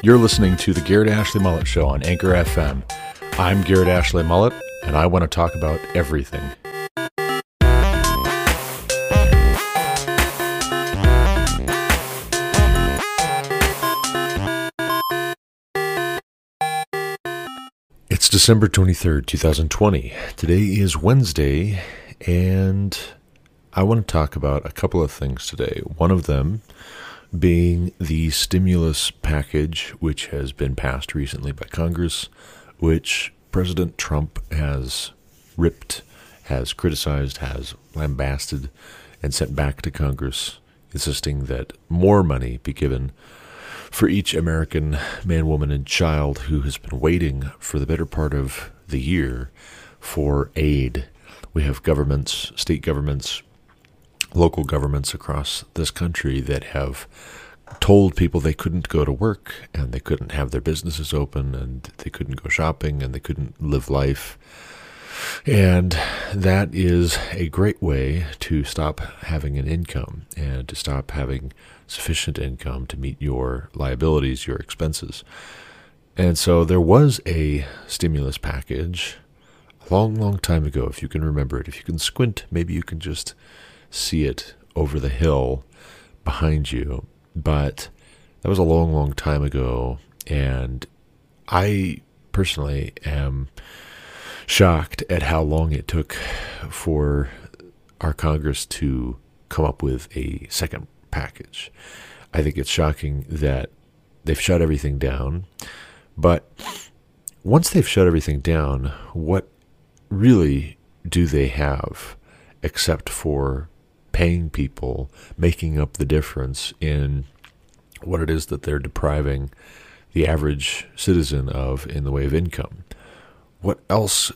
You're listening to the Garrett Ashley Mullet Show on Anchor FM. I'm Garrett Ashley Mullet, and I want to talk about everything. It's December 23rd, 2020. Today is Wednesday, and I want to talk about a couple of things today. One of them being the stimulus package, which has been passed recently by Congress, which President Trump has ripped, has criticized, has lambasted, and sent back to Congress, insisting that more money be given for each American man, woman, and child who has been waiting for the better part of the year for aid. We have governments, state governments, local governments across this country that have told people they couldn't go to work and they couldn't have their businesses open and they couldn't go shopping and they couldn't live life. And that is a great way to stop having an income and to stop having sufficient income to meet your liabilities, your expenses. And so there was a stimulus package a long, long time ago, if you can remember it. If you can squint, maybe you can just see it over the hill behind you. But that was a long, long time ago. And I personally am shocked at how long it took for our Congress to come up with a second package. I think it's shocking that they've shut everything down. But once they've shut everything down, what really do they have except for paying people, making up the difference in what it is that they're depriving the average citizen of in the way of income. What else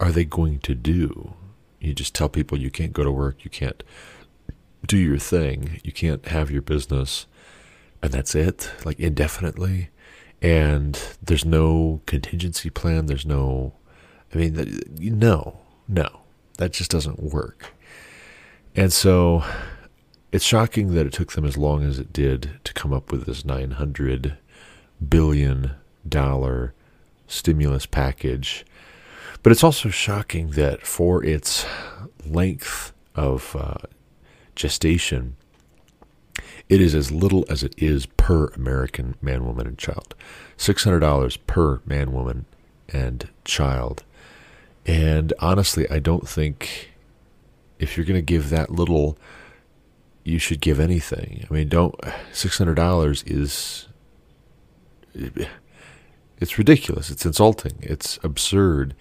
are they going to do? You just tell people you can't go to work, you can't do your thing, you can't have your business, and that's it, like indefinitely. And there's no contingency plan, there's no, I mean, no, no, that just doesn't work. And so it's shocking that it took them as long as it did to come up with this $900 billion stimulus package. But it's also shocking that for its length of uh, gestation, it is as little as it is per American man, woman, and child. $600 per man, woman, and child. And honestly, I don't think if you're going to give that little, you should give anything. I mean, don't six hundred dollars is it's ridiculous. It's insulting. It's absurd,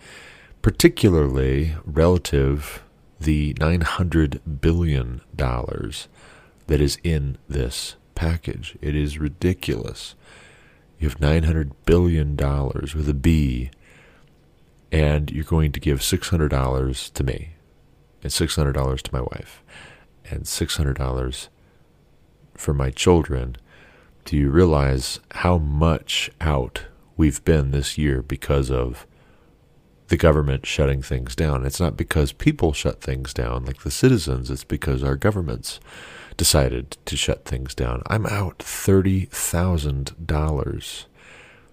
particularly relative the nine hundred billion dollars that is in this package. It is ridiculous. You have nine hundred billion dollars with a B, and you're going to give six hundred dollars to me and $600 to my wife and $600 for my children, do you realize how much out we've been this year because of the government shutting things down? It's not because people shut things down like the citizens, it's because our governments decided to shut things down. I'm out $30,000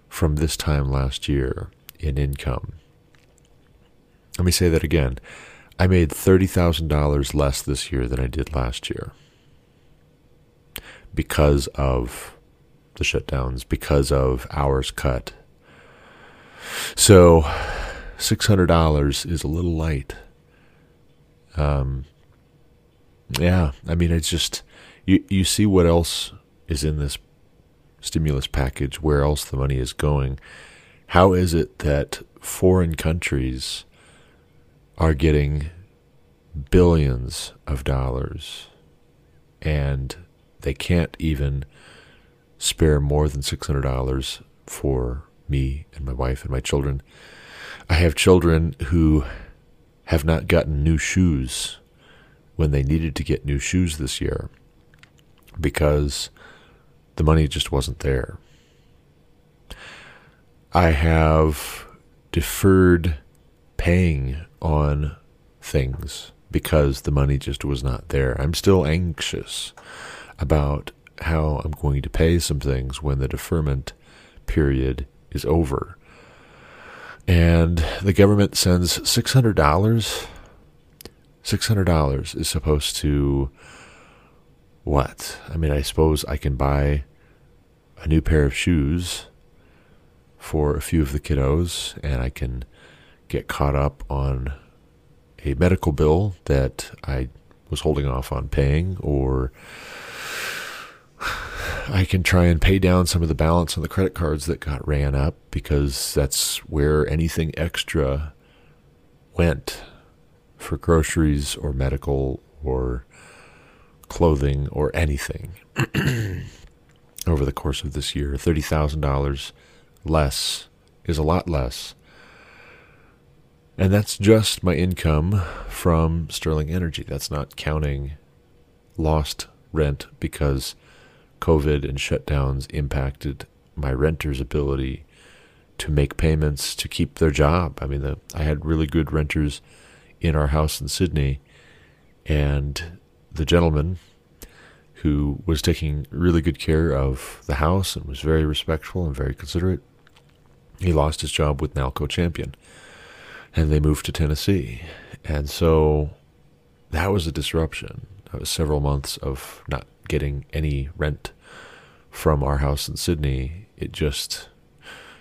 from this time last year in income. Let me say that again. I made $30,000 less this year than I did last year because of the shutdowns, because of hours cut. So $600 is a little light. Um, yeah, I mean, it's just, you, you see what else is in this stimulus package, where else the money is going. How is it that foreign countries are getting billions of dollars and they can't even spare more than $600 for me and my wife and my children. I have children who have not gotten new shoes when they needed to get new shoes this year because the money just wasn't there. I have deferred paying on things because the money just was not there. I'm still anxious about how I'm going to pay some things when the deferment period is over. And the government sends $600. $600 is supposed to what? I mean, I suppose I can buy a new pair of shoes for a few of the kiddos, and I can get caught up on a medical bill that I was holding off on paying, or I can try and pay down some of the balance on the credit cards that got ran up because that's where anything extra went for groceries or medical or clothing or anything over the course of this year. $30,000 less is a lot less. And that's just my income from Sterling Energy. That's not counting lost rent because COVID and shutdowns impacted my renters' ability to make payments to keep their job. I mean, the, I had really good renters in our house in Sydney, and the gentleman who was taking really good care of the house and was very respectful and very considerate. He lost his job with Nalco Champion and they moved to Tennessee. And so that was a disruption. That was several months of not getting any rent from our house in Sydney. It just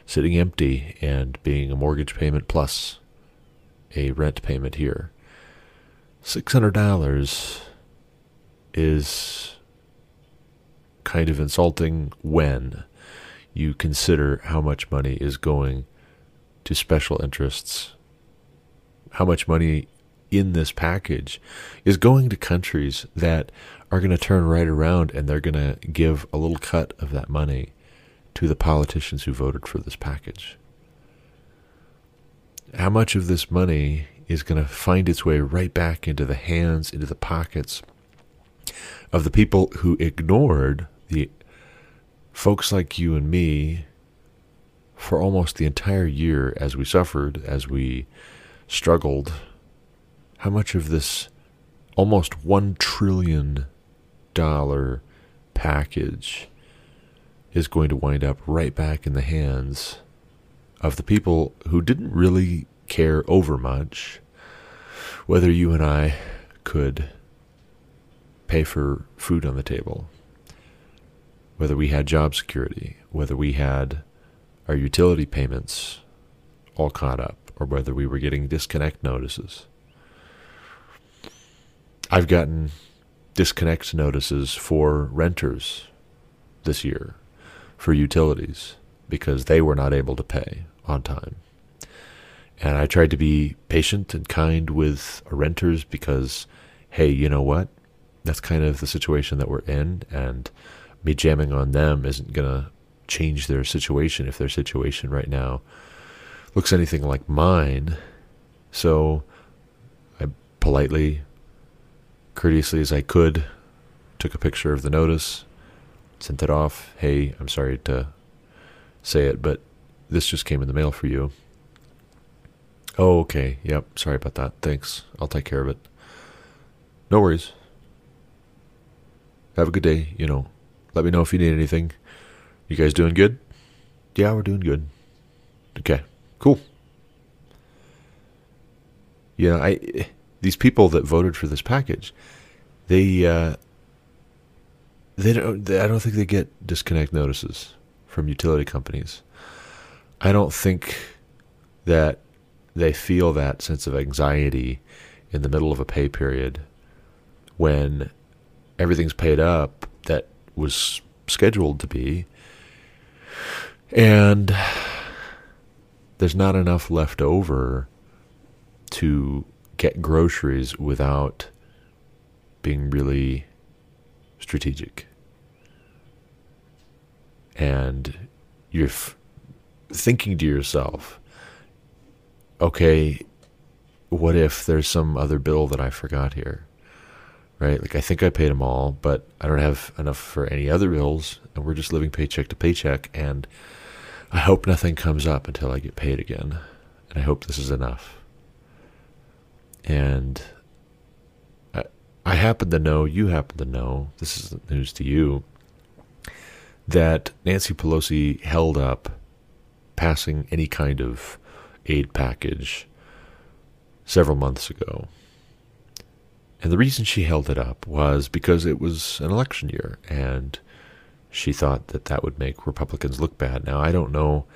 sitting empty and being a mortgage payment plus a rent payment here. $600 is kind of insulting when you consider how much money is going to special interests, how much money in this package is going to countries that are going to turn right around and they're going to give a little cut of that money to the politicians who voted for this package. How much of this money is going to find its way right back into the hands, into the pockets of the people who ignored the folks like you and me for almost the entire year as we suffered, as we struggled, how much of this almost one trillion dollar package is going to wind up right back in the hands of the people who didn't really care over much whether you and I could pay for food on the table whether we had job security, whether we had our utility payments all caught up, or whether we were getting disconnect notices. I've gotten disconnect notices for renters this year for utilities because they were not able to pay on time. And I tried to be patient and kind with renters because, hey, you know what? That's kind of the situation that we're in. And me jamming on them isn't going to change their situation if their situation right now looks anything like mine. So I politely, courteously as I could, took a picture of the notice, sent it off. Hey, I'm sorry to say it, but this just came in the mail for you. Oh, okay. Yep. Sorry about that. Thanks. I'll take care of it. No worries. Have a good day. You know, let me know if you need anything. You guys doing good? Yeah, we're doing good. Okay, cool. Yeah, I these people that voted for this package, they uh, they don't. They, I don't think they get disconnect notices from utility companies. I don't think that they feel that sense of anxiety in the middle of a pay period when everything's paid up that was scheduled to be. And there's not enough left over to get groceries without being really strategic. And you're f- thinking to yourself, okay, what if there's some other bill that I forgot here? right? Like I think I paid them all, but I don't have enough for any other bills, and we're just living paycheck to paycheck. And I hope nothing comes up until I get paid again, and I hope this is enough. And I, I happen to know, you happen to know, this is news to you, that Nancy Pelosi held up passing any kind of aid package several months ago. And the reason she held it up was because it was an election year and she thought that that would make Republicans look bad. Now, I don't know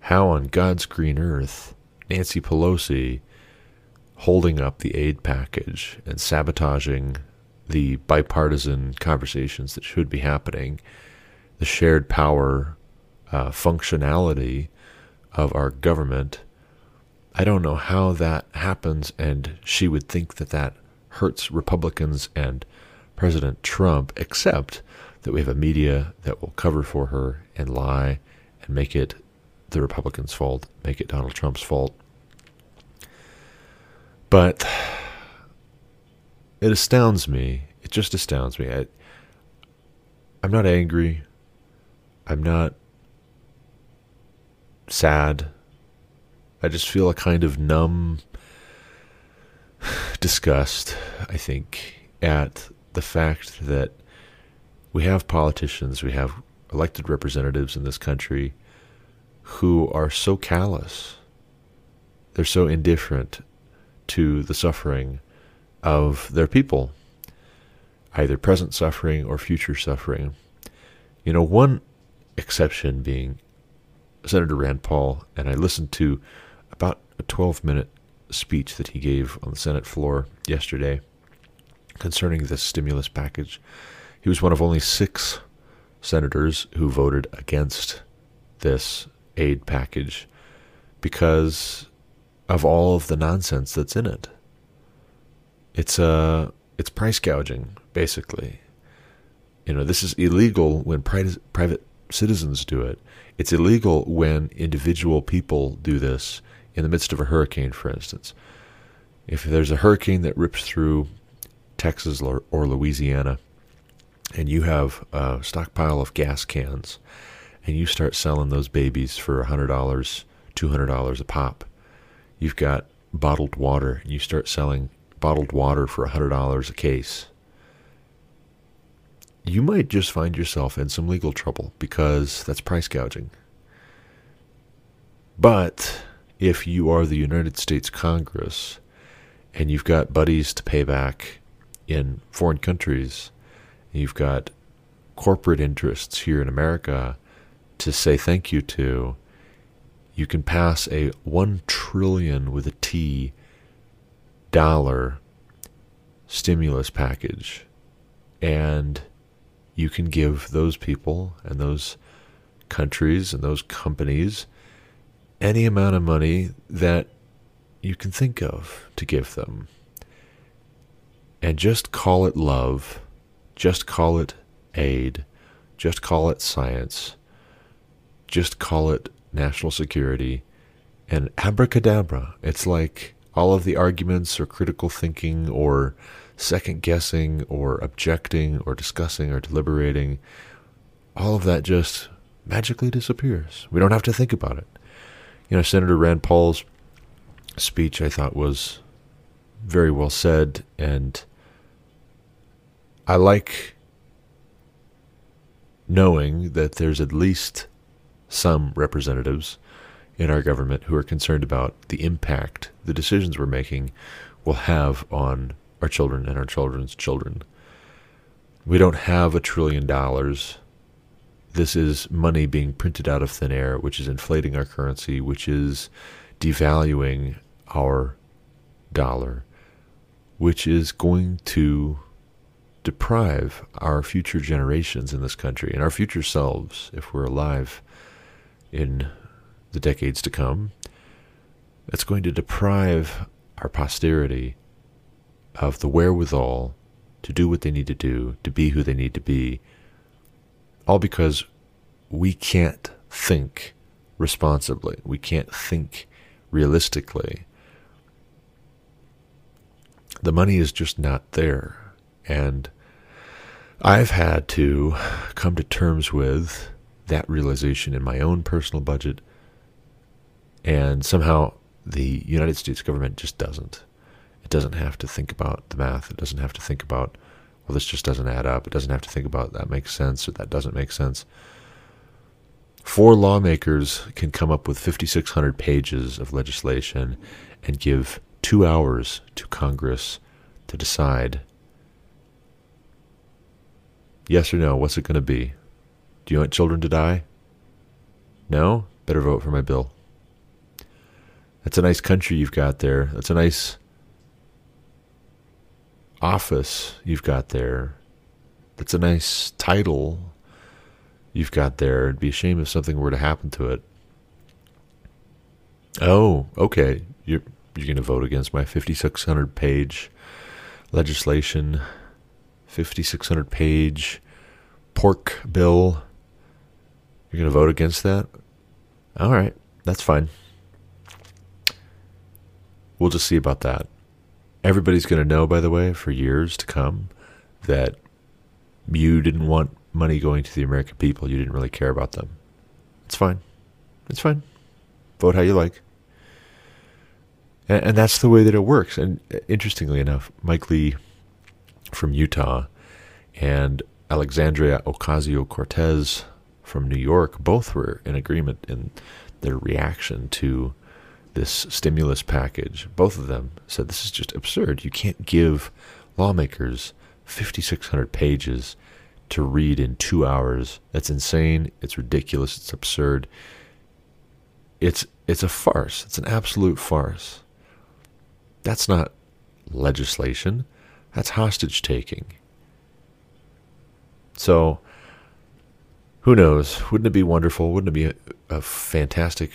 how on God's green earth Nancy Pelosi holding up the aid package and sabotaging the bipartisan conversations that should be happening, the shared power uh, functionality of our government. I don't know how that happens, and she would think that that hurts Republicans and President Trump, except that we have a media that will cover for her and lie and make it the Republicans' fault, make it Donald Trump's fault. But it astounds me. It just astounds me. I, I'm not angry. I'm not sad. I just feel a kind of numb disgust, I think, at the fact that we have politicians, we have elected representatives in this country who are so callous. They're so indifferent to the suffering of their people, either present suffering or future suffering. You know, one exception being Senator Rand Paul, and I listened to about a 12 minute speech that he gave on the Senate floor yesterday concerning this stimulus package. He was one of only six senators who voted against this aid package because of all of the nonsense that's in it. It's uh it's price gouging basically. You know, this is illegal when private private citizens do it. It's illegal when individual people do this in the midst of a hurricane, for instance. If there's a hurricane that rips through Texas or Louisiana, and you have a stockpile of gas cans, and you start selling those babies for $100, $200 a pop, you've got bottled water, and you start selling bottled water for $100 a case, you might just find yourself in some legal trouble because that's price gouging. But if you are the United States Congress and you've got buddies to pay back in foreign countries, you've got corporate interests here in America to say thank you to, you can pass a 1 trillion with a T dollar stimulus package and you can give those people and those countries and those companies any amount of money that you can think of to give them. And just call it love, just call it aid, just call it science, just call it national security, and abracadabra. It's like all of the arguments or critical thinking or second guessing or objecting or discussing or deliberating, all of that just magically disappears. We don't have to think about it you know, Senator Rand Paul's speech I thought was very well said, and I like knowing that there's at least some representatives in our government who are concerned about the impact the decisions we're making will have on our children and our children's children. We don't have a trillion dollars this is money being printed out of thin air, which is inflating our currency, which is devaluing our dollar, which is going to deprive our future generations in this country and our future selves, if we're alive in the decades to come, that's going to deprive our posterity of the wherewithal to do what they need to do, to be who they need to be, all because we can't think responsibly. We can't think realistically. The money is just not there. And I've had to come to terms with that realization in my own personal budget. And somehow the United States government just doesn't. It doesn't have to think about the math. It doesn't have to think about well, this just doesn't add up. It doesn't have to think about that makes sense or that doesn't make sense. Four lawmakers can come up with 5,600 pages of legislation and give two hours to Congress to decide yes or no, what's it going to be? Do you want children to die? No? Better vote for my bill. That's a nice country you've got there. That's a nice office you've got there. That's a nice title you've got there. It'd be a shame if something were to happen to it. Oh, okay. You're you're going to vote against my 5600 page legislation, 5600 page pork bill. You're going to vote against that? All right, that's fine. We'll just see about that. Everybody's going to know, by the way, for years to come, that you didn't want money going to the American people. You didn't really care about them. It's fine. It's fine. Vote how you like. And, and that's the way that it works. And uh, interestingly enough, Mike Lee from Utah and Alexandria Ocasio Cortez from New York both were in agreement in their reaction to this stimulus package. Both of them said this is just absurd. You can't give lawmakers 5,600 pages to read in two hours. That's insane. It's ridiculous. It's absurd. It's it's a farce. It's an absolute farce. That's not legislation. That's hostage taking. So, who knows? Wouldn't it be wonderful? Wouldn't it be a, a fantastic,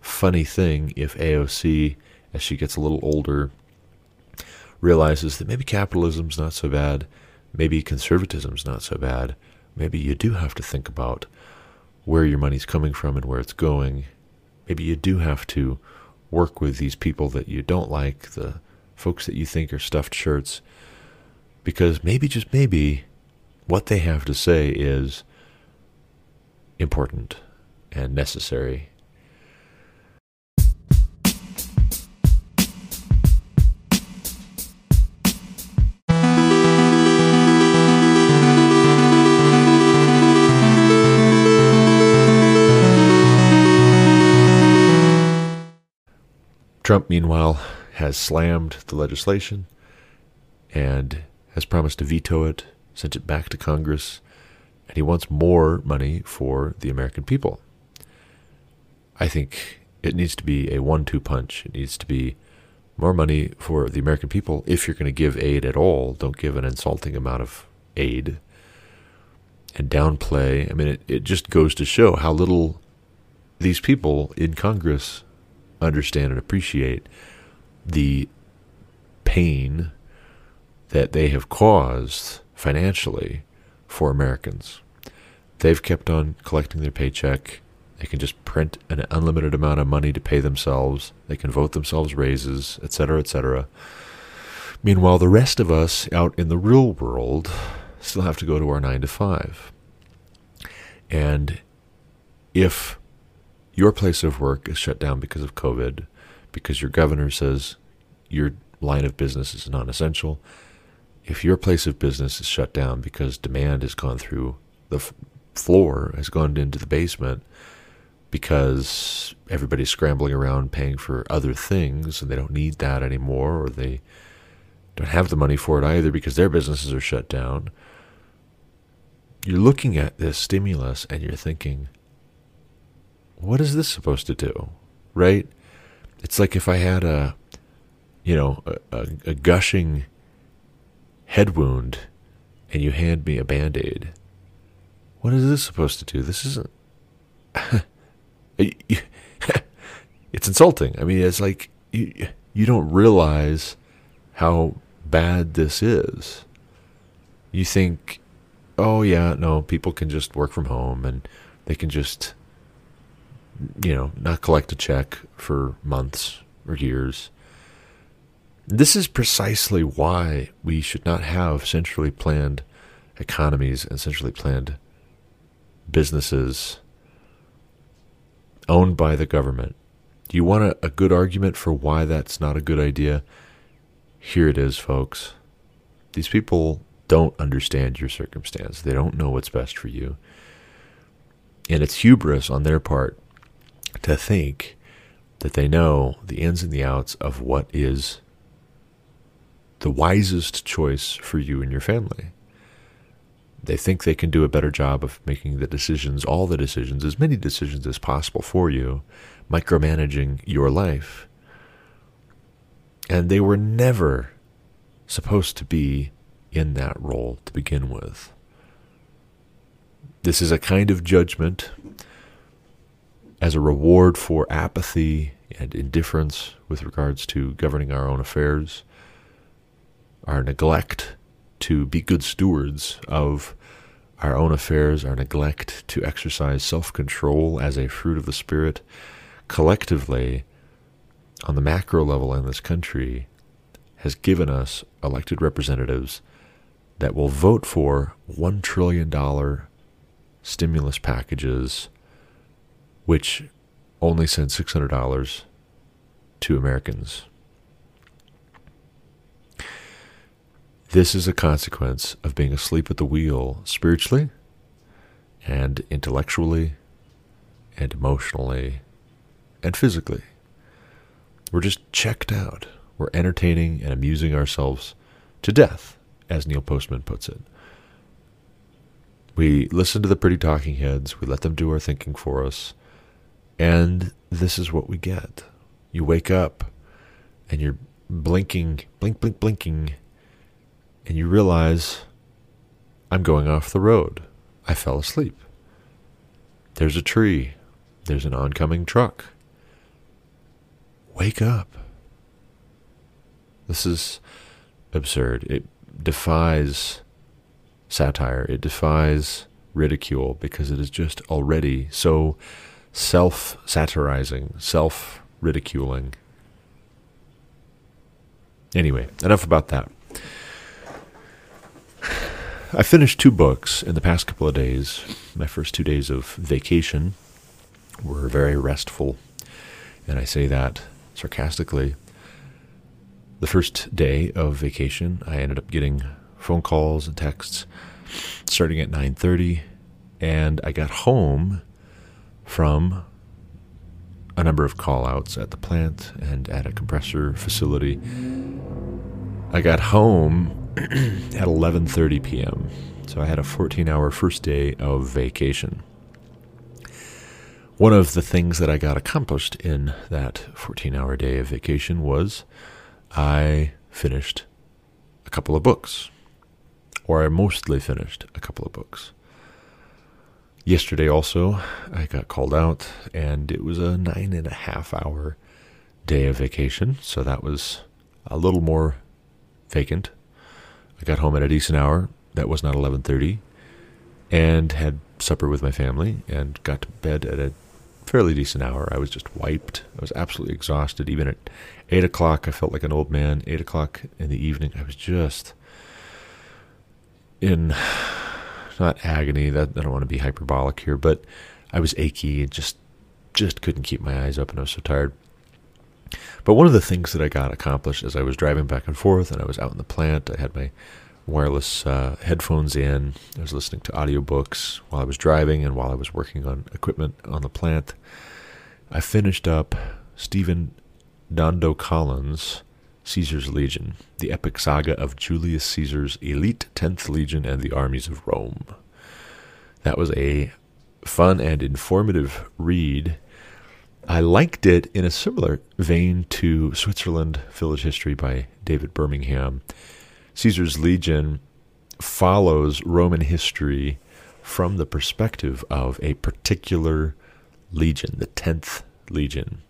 funny thing if AOC, as she gets a little older, realizes that maybe capitalism's not so bad, maybe conservatism's not so bad, maybe you do have to think about where your money's coming from and where it's going. Maybe you do have to work with these people that you don't like, the folks that you think are stuffed shirts, because maybe, just maybe, what they have to say is important and necessary. Trump, meanwhile, has slammed the legislation and has promised to veto it, sent it back to Congress, and he wants more money for the American people. I think it needs to be a one two punch. It needs to be more money for the American people if you're going to give aid at all. Don't give an insulting amount of aid and downplay. I mean, it, it just goes to show how little these people in Congress understand and appreciate the pain that they have caused financially for Americans. They've kept on collecting their paycheck. They can just print an unlimited amount of money to pay themselves. They can vote themselves raises, etc., etc. Meanwhile, the rest of us out in the real world still have to go to our 9 to 5. And if your place of work is shut down because of COVID, because your governor says your line of business is non essential. If your place of business is shut down because demand has gone through the f- floor, has gone into the basement, because everybody's scrambling around paying for other things and they don't need that anymore, or they don't have the money for it either because their businesses are shut down. You're looking at this stimulus and you're thinking, what is this supposed to do? Right? It's like if I had a, you know, a, a, a gushing head wound and you hand me a band aid. What is this supposed to do? This isn't. it's insulting. I mean, it's like you, you don't realize how bad this is. You think, oh, yeah, no, people can just work from home and they can just you know, not collect a check for months or years. This is precisely why we should not have centrally planned economies and centrally planned businesses owned by the government. Do you want a, a, good argument for why that's not a good idea? Here it is, folks. These people don't understand your circumstance. They don't know what's best for you. And it's hubris on their part to think that they know the ins and the outs of what is the wisest choice for you and your family. They think they can do a better job of making the decisions, all the decisions, as many decisions as possible for you, micromanaging your life. And they were never supposed to be in that role to begin with. This is a kind of judgment as a reward for apathy and indifference with regards to governing our own affairs, our neglect to be good stewards of our own affairs, our neglect to exercise self control as a fruit of the Spirit, collectively, on the macro level in this country, has given us elected representatives that will vote for $1 trillion stimulus packages, which only send $600 to Americans. This is a consequence of being asleep at the wheel spiritually and intellectually and emotionally and physically. We're just checked out. We're entertaining and amusing ourselves to death, as Neil Postman puts it. We listen to the pretty talking heads, we let them do our thinking for us, and this is what we get. You wake up and you're blinking, blink, blink, blinking, and you realize I'm going off the road. I fell asleep. There's a tree. There's an oncoming truck. Wake up. This is absurd. It defies satire, it defies ridicule because it is just already so self satirizing, self ridiculing. Anyway, enough about that. I finished two books in the past couple of days. My first two days of vacation were very restful, and I say that sarcastically. The first day of vacation, I ended up getting phone calls and texts starting at 9:30 and I got home from a number of call-outs at the plant and at a compressor facility. I got home at 11:30 p.m. So I had a 14-hour first day of vacation. One of the things that I got accomplished in that 14-hour day of vacation was I finished a couple of books or I mostly finished a couple of books. Yesterday also, I got called out, and it was a nine and a half hour day of vacation, so that was a little more vacant. I got home at a decent hour. That was not 11:30, and had supper with my family, and got to bed at a fairly decent hour. I was just wiped. I was absolutely exhausted. Even at eight o'clock, I felt like an old man. Eight o'clock in the evening, I was just in not agony. That I don't want to be hyperbolic here, but I was achy and just just couldn't keep my eyes open. I was so tired. But one of the things that I got accomplished as I was driving back and forth, and I was out in the plant, I had my wireless uh, headphones in. I was listening to audiobooks while I was driving and while I was working on equipment on the plant. I finished up Stephen Dando Collins' Caesar's Legion, the epic saga of Julius Caesar's elite 10th Legion and the armies of Rome. That was a fun and informative read. I liked it in a similar vein to Switzerland Village History by David Birmingham. Caesar's Legion follows Roman history from the perspective of a particular legion, the 10th Legion.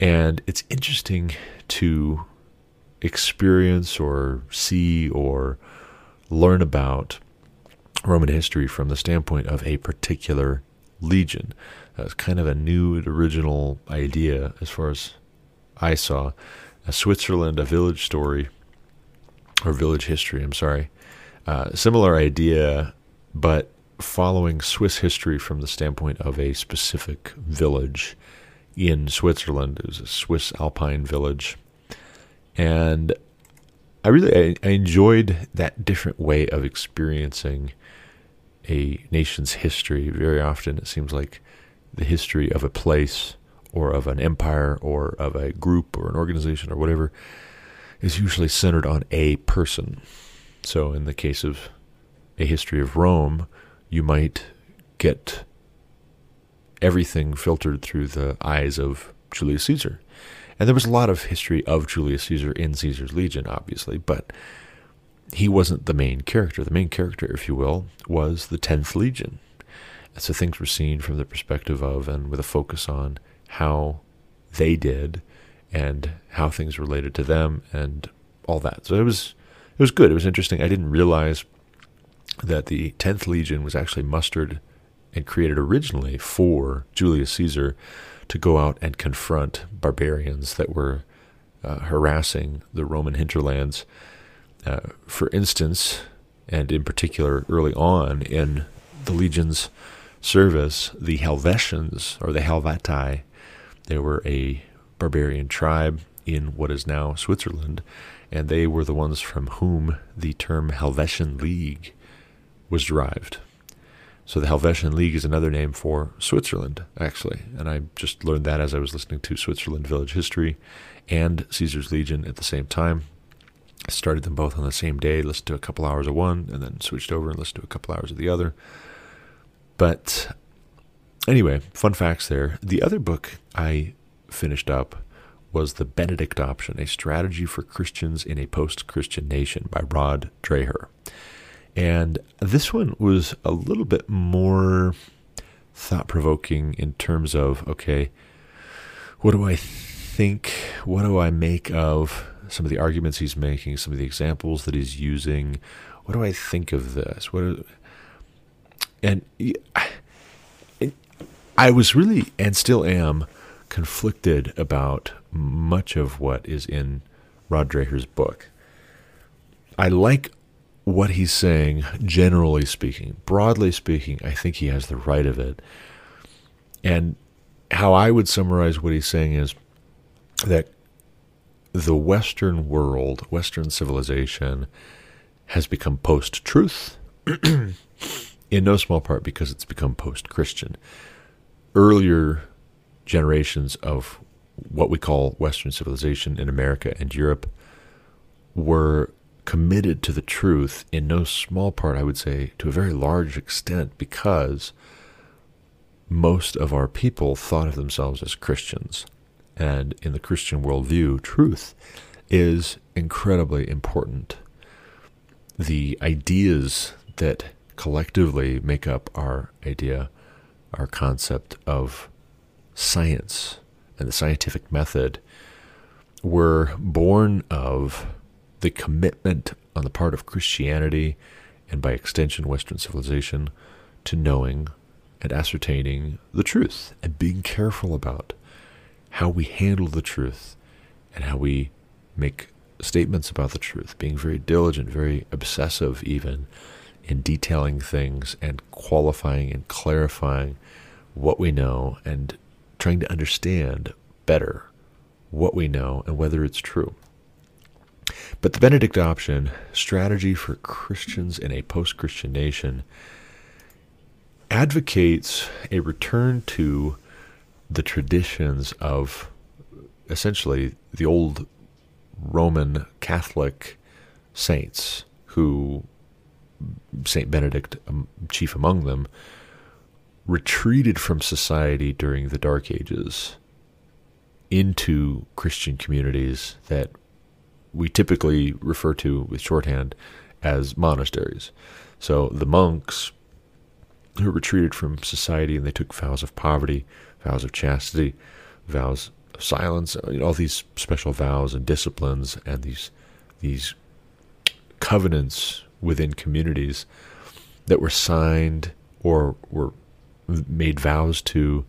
And it's interesting to experience or see or learn about Roman history from the standpoint of a particular legion. That's kind of a new and original idea as far as I saw. A Switzerland, a village story, or village history, I'm sorry. Uh, similar idea, but following Swiss history from the standpoint of a specific village in Switzerland. It was a Swiss alpine village. And I really I, I enjoyed that different way of experiencing a nation's history, very often it seems like the history of a place or of an empire or of a group or an organization or whatever is usually centered on a person. So, in the case of a history of Rome, you might get everything filtered through the eyes of Julius Caesar. And there was a lot of history of Julius Caesar in Caesar's Legion, obviously, but he wasn't the main character. The main character, if you will, was the 10th Legion. And so things were seen from the perspective of and with a focus on how they did and how things related to them and all that. So it was it was good. It was interesting. I didn't realize that the 10th Legion was actually mustered and created originally for Julius Caesar to go out and confront barbarians that were uh, harassing the Roman hinterlands. Uh, for instance, and in particular early on in the legion's service, the Helvetians or the Helvetii, they were a barbarian tribe in what is now Switzerland, and they were the ones from whom the term Helvetian League was derived. So the Helvetian League is another name for Switzerland, actually. And I just learned that as I was listening to Switzerland Village History and Caesar's Legion at the same time. I started them both on the same day, listened to a couple hours of one, and then switched over and listened to a couple hours of the other. But anyway, fun facts there. The other book I finished up was The Benedict Option, a strategy for Christians in a post Christian nation by Rod Dreher. And this one was a little bit more thought provoking in terms of okay, what do I think? What do I make of some of the arguments he's making, some of the examples that he's using? What do I think of this? What are, and I was really and still am conflicted about much of what is in Rod Dreher's book. I like what he's saying, generally speaking, broadly speaking, I think he has the right of it. And how I would summarize what he's saying is that the Western world, Western civilization, has become post truth, in no small part because it's become post Christian. Earlier generations of what we call Western civilization in America and Europe were committed to the truth in no small part, I would say, to a very large extent, because most of our people thought of themselves as Christians. And in the Christian worldview, truth is incredibly important. The ideas that collectively make up our idea, our concept of science and the scientific method, were born of the commitment on the part of Christianity and by extension Western civilization to knowing and ascertaining the truth and being careful about how we handle the truth and how we make statements about the truth, being very diligent, very obsessive, even in detailing things and qualifying and clarifying what we know and trying to understand better what we know and whether it's true. But the Benedict option, strategy for Christians in a post Christian nation, advocates a return to the traditions of essentially the old Roman Catholic saints who, Saint Benedict, um, chief among them, retreated from society during the Dark Ages into Christian communities that we typically refer to with shorthand as monasteries. So the monks who retreated from society and they took vows of poverty, vows of chastity, vows of silence, uh, all these special vows and disciplines and these these covenants within communities that were signed or were made vows to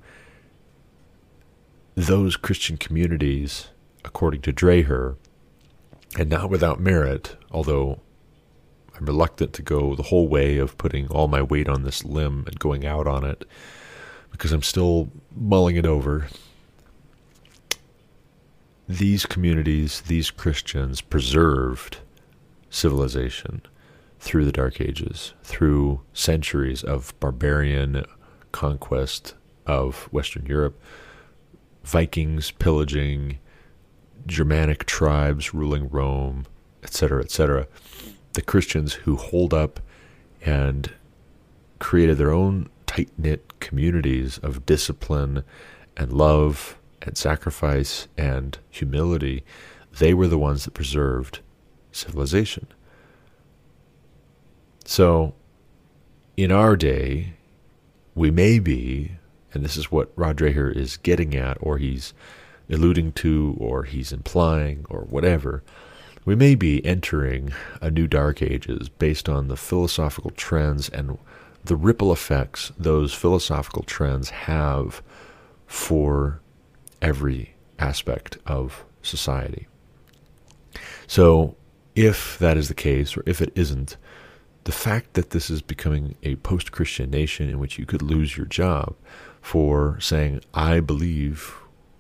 those Christian communities, according to Dreher, and not without merit, although I'm reluctant to go the whole way of putting all my weight on this limb and going out on it because I'm still mulling it over. These communities, these Christians preserved civilization, through the Dark Ages, through centuries of barbarian conquest of Western Europe, Vikings pillaging, Germanic tribes ruling Rome, etc., etc. The Christians who hold up and created their own tight knit communities of discipline and love and sacrifice and humility, they were the ones that preserved civilization. So, in our day, we may be, and this is what Rod Dreher is getting at, or he's alluding to, or he's implying, or whatever, we may be entering a new dark ages based on the philosophical trends and the ripple effects those philosophical trends have for every aspect of society. So, if that is the case, or if it isn't, the fact that this is becoming a post Christian nation in which you could lose your job for saying, I believe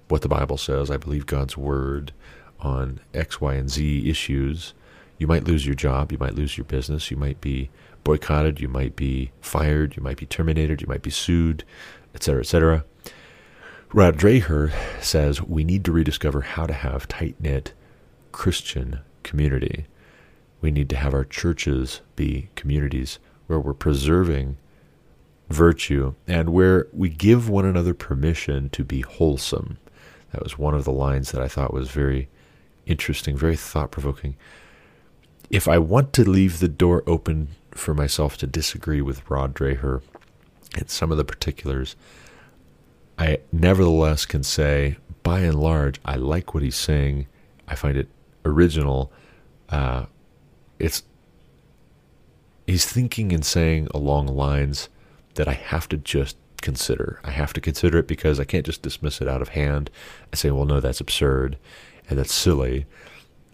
what the Bible says, I believe God's word on X, Y, and Z issues, you might lose your job, you might lose your business, you might be boycotted, you might be fired, you might be terminated, you might be sued, etc., etc. Rod Dreher says we need to rediscover how to have tight knit Christian community. We need to have our churches be communities where we're preserving virtue and where we give one another permission to be wholesome. That was one of the lines that I thought was very interesting, very thought provoking. If I want to leave the door open for myself to disagree with Rod Dreher in some of the particulars, I nevertheless can say, by and large, I like what he's saying. I find it original. Uh, it's he's thinking and saying along lines that I have to just consider. I have to consider it because I can't just dismiss it out of hand and say, well, no, that's absurd and that's silly.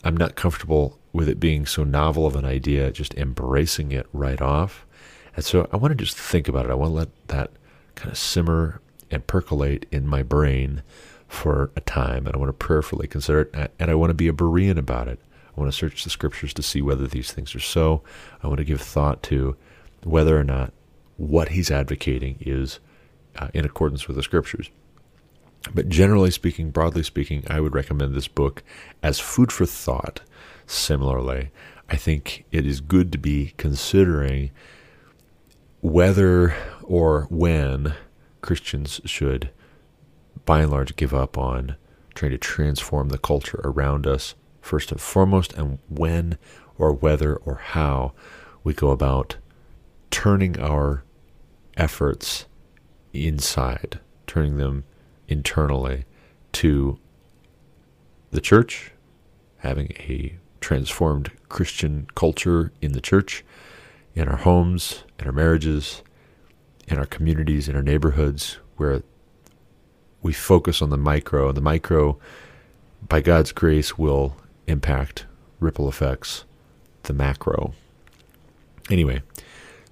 I'm not comfortable with it being so novel of an idea, just embracing it right off. And so I want to just think about it. I want to let that kind of simmer and percolate in my brain for a time. And I want to prayerfully consider it. And I want to be a Berean about it. I want to search the scriptures to see whether these things are so. I want to give thought to whether or not what he's advocating is uh, in accordance with the scriptures. But generally speaking, broadly speaking, I would recommend this book as food for thought. Similarly, I think it is good to be considering whether or when Christians should, by and large, give up on trying to transform the culture around us, first and foremost, and when or whether or how we go about turning our efforts inside, turning them internally to the church, having a transformed Christian culture in the church, in our homes, in our marriages, in our communities, in our neighborhoods, where we focus on the micro, and the micro, by God's grace, will impact ripple effects, the macro. Anyway,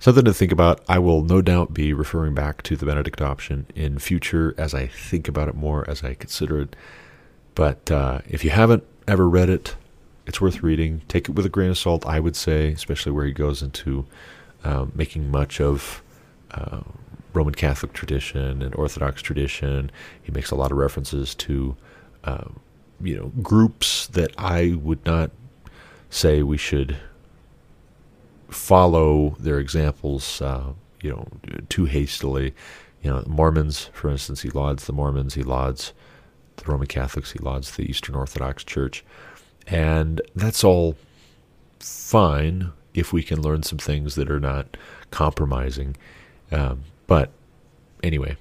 something to think about. I will no doubt be referring back to the Benedict option in future as I think about it more, as I consider it. But uh, if you haven't ever read it, it's worth reading. Take it with a grain of salt, I would say, especially where he goes into um, making much of uh, Roman Catholic tradition and Orthodox tradition. He makes a lot of references to, uh, you know, groups that I would not say we should follow their examples, uh, you know, too hastily. You know, Mormons, for instance, he lauds the Mormons, he lauds the Roman Catholics, he lauds the Eastern Orthodox Church, and that's all fine if we can learn some things that are not compromising. Um, but anyway,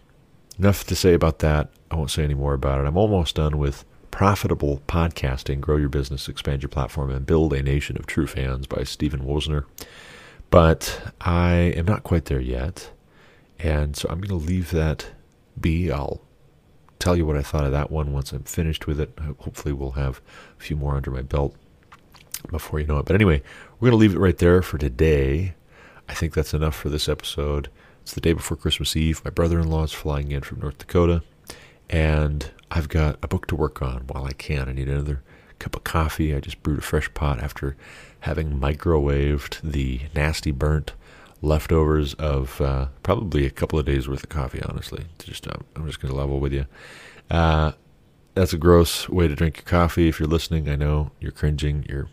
enough to say about that. I won't say any more about it. I'm almost done with profitable podcasting, grow your business, expand your platform, and build a nation of true fans by Stephen Woessner. But I am not quite there yet. And so I'm going to leave that be. I'll tell you what I thought of that one once I'm finished with it. Hopefully, we'll have a few more under my belt before you know it. But anyway, we're going to leave it right there for today. I think that's enough for this episode. It's the day before Christmas Eve. My brother in law is flying in from North Dakota, and I've got a book to work on while I can. I need another cup of coffee. I just brewed a fresh pot after having microwaved the nasty burnt leftovers of uh, probably a couple of days worth of coffee. Honestly, just uh, I'm just going to level with you. Uh, that's a gross way to drink your coffee. If you're listening, I know you're cringing, you're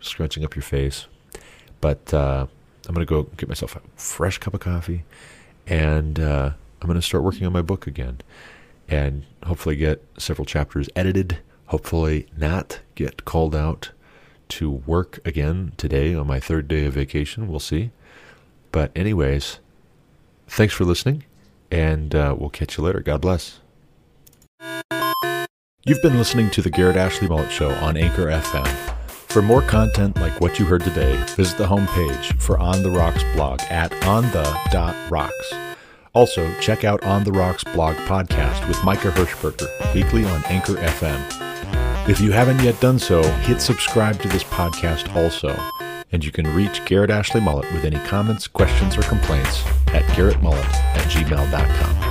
scrunching up your face, but uh, I'm going to go get myself a fresh cup of coffee, and uh, I'm going to start working on my book again, and hopefully get several chapters edited. Hopefully, not get called out to work again today on my third day of vacation. We'll see. But, anyways, thanks for listening, and uh, we'll catch you later. God bless. You've been listening to the Garrett Ashley Mullet Show on Anchor FM. For more content like what you heard today, visit the homepage for On the Rocks blog at onthe.rocks. Also, check out On the Rocks blog podcast with Micah Hirschberger, weekly on Anchor FM. If you haven't yet done so, hit subscribe to this podcast also. And you can reach Garrett Ashley Mullet with any comments, questions, or complaints at garrettmullet at gmail.com.